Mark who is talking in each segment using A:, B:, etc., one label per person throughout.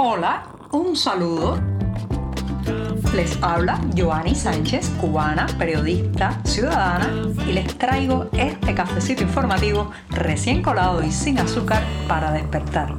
A: Hola, un saludo. Les habla Joanny Sánchez, cubana, periodista, ciudadana, y les traigo este cafecito informativo recién colado y sin azúcar para despertar.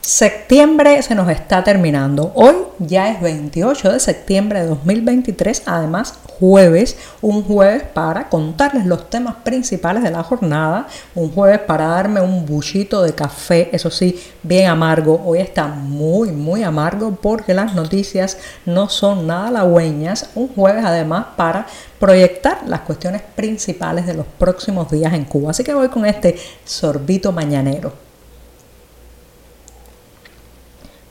A: Septiembre se nos está terminando. Hoy ya es 28 de septiembre de 2023, además jueves, un jueves para contarles los temas principales de la jornada, un jueves para darme un buchito de café, eso sí, bien amargo. Hoy está muy, muy amargo porque las noticias no son nada halagüeñas. Un jueves además para proyectar las cuestiones principales de los próximos días en Cuba. Así que voy con este sorbito mañanero.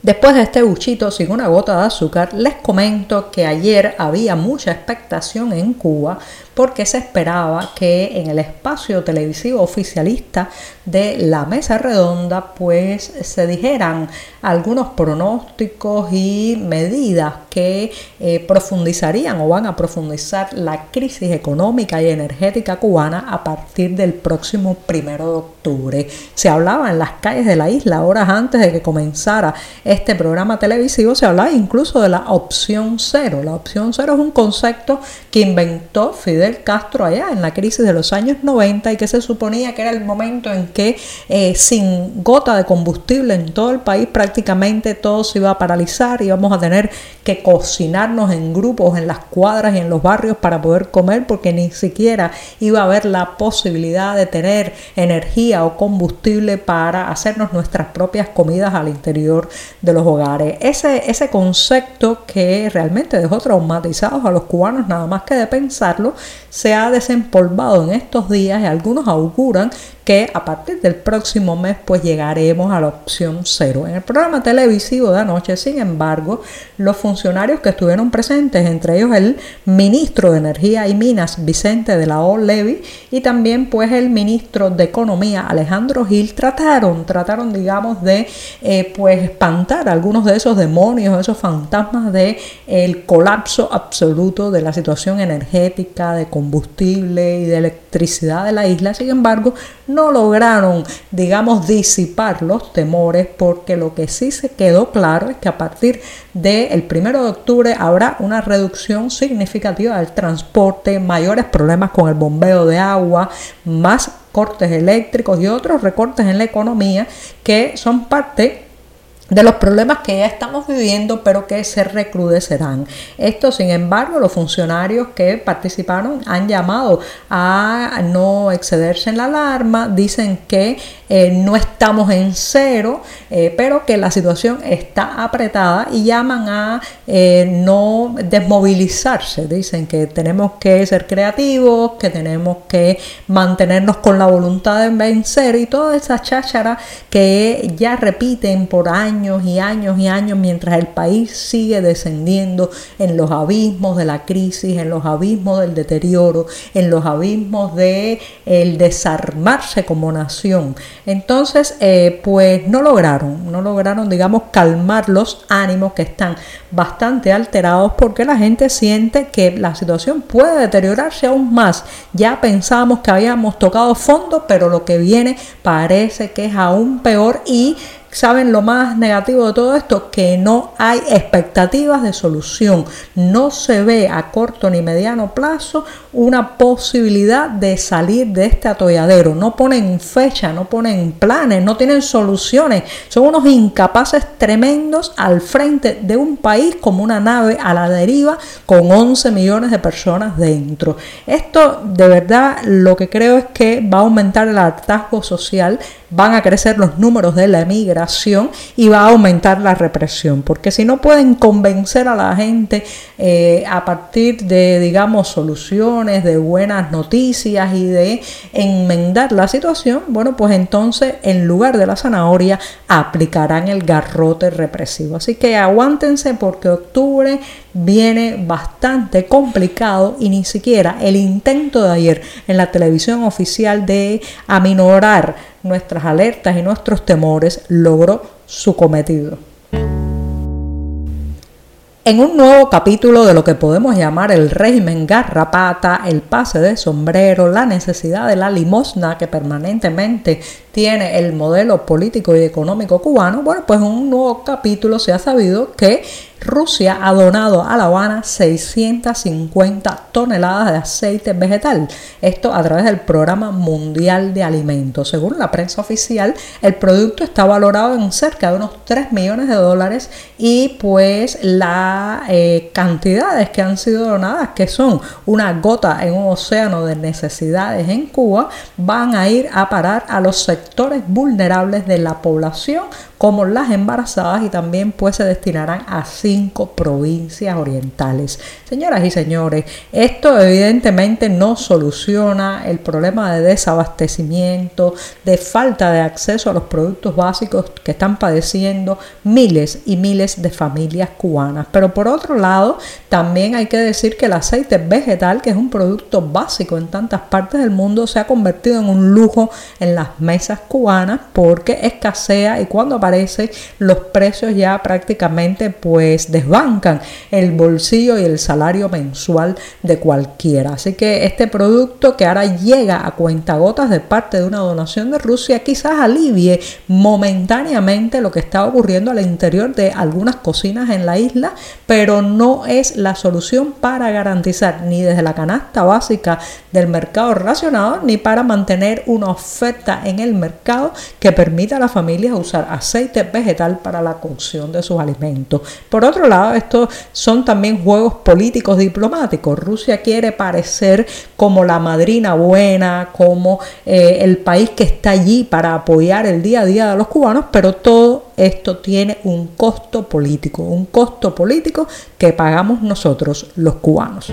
A: Después de este buchito sin una gota de azúcar, les comento que ayer había mucha expectación en Cuba porque se esperaba que en el espacio televisivo oficialista de la mesa redonda pues se dijeran algunos pronósticos y medidas que eh, profundizarían o van a profundizar la crisis económica y energética cubana a partir del próximo primero de octubre. Se hablaba en las calles de la isla horas antes de que comenzara este programa televisivo, se hablaba incluso de la opción cero. La opción cero es un concepto que inventó Fidel Castro allá en la crisis de los años 90 y que se suponía que era el momento en que eh, sin gota de combustible en todo el país prácticamente todo se iba a paralizar y íbamos a tener que cocinarnos en grupos en las cuadras y en los barrios para poder comer porque ni siquiera iba a haber la posibilidad de tener energía o combustible para hacernos nuestras propias comidas al interior de los hogares. Ese, ese concepto que realmente dejó traumatizados a los cubanos nada más que de pensarlo, se ha desempolvado en estos días y algunos auguran que a partir del próximo mes pues llegaremos a la opción cero. En el programa televisivo de anoche, sin embargo, los funcionarios que estuvieron presentes, entre ellos el ministro de Energía y Minas, Vicente de la O. Levy, y también pues el ministro de Economía, Alejandro Gil, trataron, trataron digamos de eh, pues espantar algunos de esos demonios, esos fantasmas de el colapso absoluto de la situación energética, de combustible y de electricidad de la isla. Sin embargo, lograron, digamos, disipar los temores porque lo que sí se quedó claro es que a partir del primero de octubre habrá una reducción significativa del transporte, mayores problemas con el bombeo de agua, más cortes eléctricos y otros recortes en la economía que son parte de los problemas que ya estamos viviendo, pero que se recrudecerán. Esto, sin embargo, los funcionarios que participaron han llamado a no excederse en la alarma, dicen que eh, no estamos en cero, eh, pero que la situación está apretada y llaman a eh, no desmovilizarse. Dicen que tenemos que ser creativos, que tenemos que mantenernos con la voluntad de vencer y toda esa cháchara que ya repiten por años y años y años mientras el país sigue descendiendo en los abismos de la crisis, en los abismos del deterioro, en los abismos de el desarmarse como nación. Entonces, eh, pues no lograron, no lograron, digamos, calmar los ánimos que están bastante alterados porque la gente siente que la situación puede deteriorarse aún más. Ya pensamos que habíamos tocado fondo, pero lo que viene parece que es aún peor y ¿Saben lo más negativo de todo esto? Que no hay expectativas de solución. No se ve a corto ni mediano plazo una posibilidad de salir de este atolladero. No ponen fecha, no ponen planes, no tienen soluciones. Son unos incapaces tremendos al frente de un país como una nave a la deriva con 11 millones de personas dentro. Esto de verdad lo que creo es que va a aumentar el hartazgo social van a crecer los números de la emigración y va a aumentar la represión, porque si no pueden convencer a la gente eh, a partir de, digamos, soluciones, de buenas noticias y de enmendar la situación, bueno, pues entonces en lugar de la zanahoria aplicarán el garrote represivo. Así que aguántense porque octubre viene bastante complicado y ni siquiera el intento de ayer en la televisión oficial de aminorar nuestras alertas y nuestros temores logró su cometido. En un nuevo capítulo de lo que podemos llamar el régimen garrapata, el pase de sombrero, la necesidad de la limosna que permanentemente tiene el modelo político y económico cubano, bueno, pues en un nuevo capítulo se ha sabido que Rusia ha donado a La Habana 650 toneladas de aceite vegetal. Esto a través del Programa Mundial de Alimentos. Según la prensa oficial, el producto está valorado en cerca de unos 3 millones de dólares y pues las eh, cantidades que han sido donadas, que son una gota en un océano de necesidades en Cuba, van a ir a parar a los sectores vulnerables de la población como las embarazadas y también pues se destinarán a cinco provincias orientales. Señoras y señores, esto evidentemente no soluciona el problema de desabastecimiento, de falta de acceso a los productos básicos que están padeciendo miles y miles de familias cubanas. Pero por otro lado, también hay que decir que el aceite vegetal, que es un producto básico en tantas partes del mundo, se ha convertido en un lujo en las mesas cubanas porque escasea y cuando los precios ya prácticamente pues desbancan el bolsillo y el salario mensual de cualquiera. Así que este producto que ahora llega a cuentagotas de parte de una donación de Rusia quizás alivie momentáneamente lo que está ocurriendo al interior de algunas cocinas en la isla, pero no es la solución para garantizar ni desde la canasta básica del mercado racionado ni para mantener una oferta en el mercado que permita a las familias usar aceite vegetal para la cocción de sus alimentos. Por otro lado, estos son también juegos políticos diplomáticos. Rusia quiere parecer como la madrina buena, como eh, el país que está allí para apoyar el día a día de los cubanos, pero todo esto tiene un costo político, un costo político que pagamos nosotros los cubanos.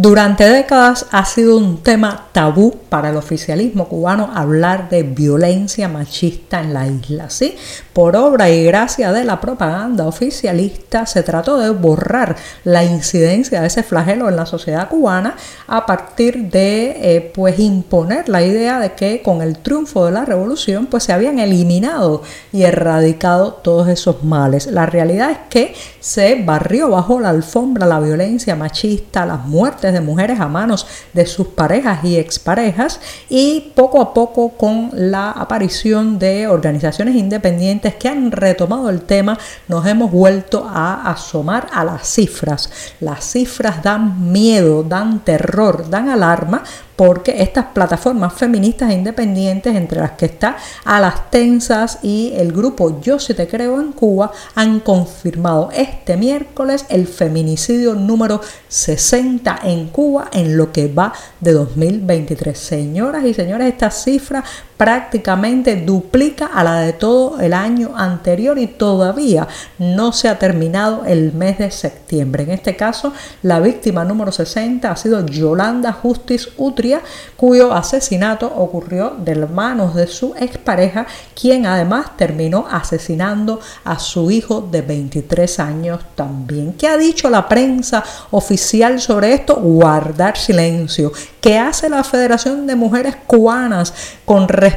A: Durante décadas ha sido un tema tabú para el oficialismo cubano hablar de violencia machista en la isla. ¿sí? Por obra y gracia de la propaganda oficialista se trató de borrar la incidencia de ese flagelo en la sociedad cubana a partir de eh, pues imponer la idea de que con el triunfo de la revolución pues se habían eliminado y erradicado todos esos males. La realidad es que se barrió bajo la alfombra la violencia machista, las muertes de mujeres a manos de sus parejas y exparejas y poco a poco con la aparición de organizaciones independientes que han retomado el tema, nos hemos vuelto a asomar a las cifras. Las cifras dan miedo, dan terror, dan alarma porque estas plataformas feministas e independientes, entre las que está A las Tensas y el grupo Yo Si Te Creo en Cuba, han confirmado este miércoles el feminicidio número 60 en Cuba en lo que va de 2023. Señoras y señores, esta cifra prácticamente duplica a la de todo el año anterior y todavía no se ha terminado el mes de septiembre. En este caso, la víctima número 60 ha sido Yolanda Justice Utri cuyo asesinato ocurrió de manos de su expareja, quien además terminó asesinando a su hijo de 23 años también. ¿Qué ha dicho la prensa oficial sobre esto? Guardar silencio. ¿Qué hace la Federación de Mujeres Cubanas con respecto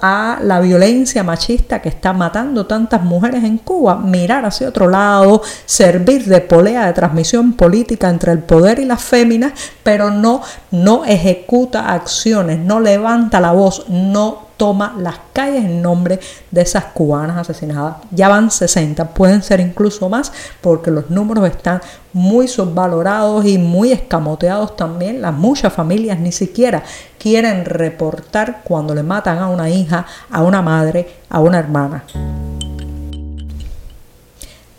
A: a la violencia machista que está matando tantas mujeres en Cuba? Mirar hacia otro lado, servir de polea de transmisión política entre el poder y las féminas, pero no, no ejecuta acciones, no levanta la voz, no toma las calles en nombre de esas cubanas asesinadas. Ya van 60, pueden ser incluso más porque los números están muy subvalorados y muy escamoteados también. Las muchas familias ni siquiera quieren reportar cuando le matan a una hija, a una madre, a una hermana.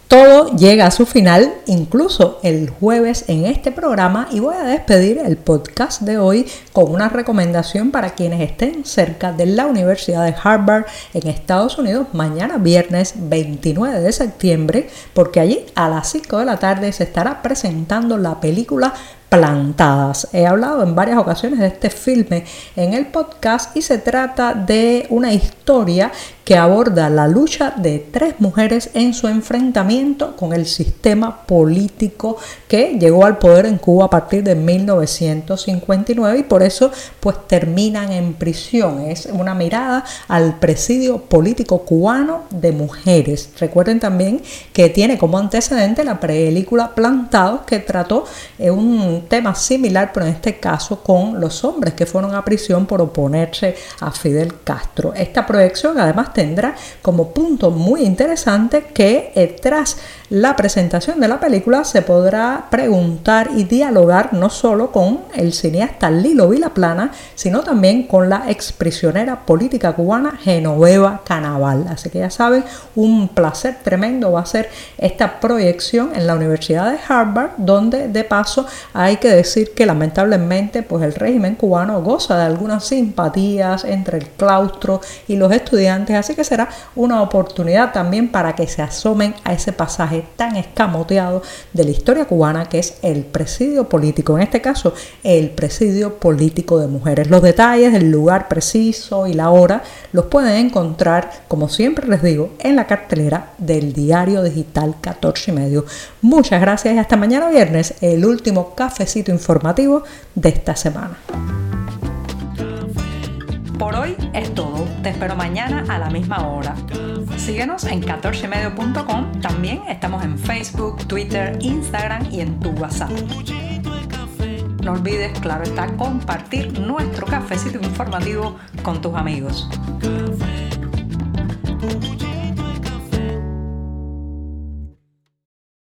A: Todo llega a su final, incluso el jueves en este programa, y voy a despedir el podcast de hoy con una recomendación para quienes estén cerca de la Universidad de Harvard en Estados Unidos mañana viernes 29 de septiembre, porque allí a las 5 de la tarde se estará presentando la película plantadas. He hablado en varias ocasiones de este filme en el podcast y se trata de una historia que aborda la lucha de tres mujeres en su enfrentamiento con el sistema político que llegó al poder en Cuba a partir de 1959 y por eso pues terminan en prisión. Es una mirada al presidio político cubano de mujeres. Recuerden también que tiene como antecedente la película Plantados que trató un tema similar pero en este caso con los hombres que fueron a prisión por oponerse a Fidel Castro. Esta proyección además tendrá como punto muy interesante que eh, tras la presentación de la película se podrá preguntar y dialogar no solo con el cineasta Lilo Vilaplana, sino también con la exprisionera política cubana Genoveva Canaval. Así que ya saben, un placer tremendo va a ser esta proyección en la Universidad de Harvard, donde de paso hay que decir que lamentablemente pues el régimen cubano goza de algunas simpatías entre el claustro y los estudiantes, así que será una oportunidad también para que se asomen a ese pasaje tan escamoteado de la historia cubana que es el presidio político, en este caso el presidio político de mujeres. Los detalles del lugar preciso y la hora los pueden encontrar, como siempre les digo, en la cartelera del diario digital 14 y medio. Muchas gracias y hasta mañana viernes, el último cafecito informativo de esta semana. Por hoy es todo. Espero mañana a la misma hora. Síguenos en 14medio.com. También estamos en Facebook, Twitter, Instagram y en tu WhatsApp. No olvides, claro está, compartir nuestro cafecito informativo con tus amigos.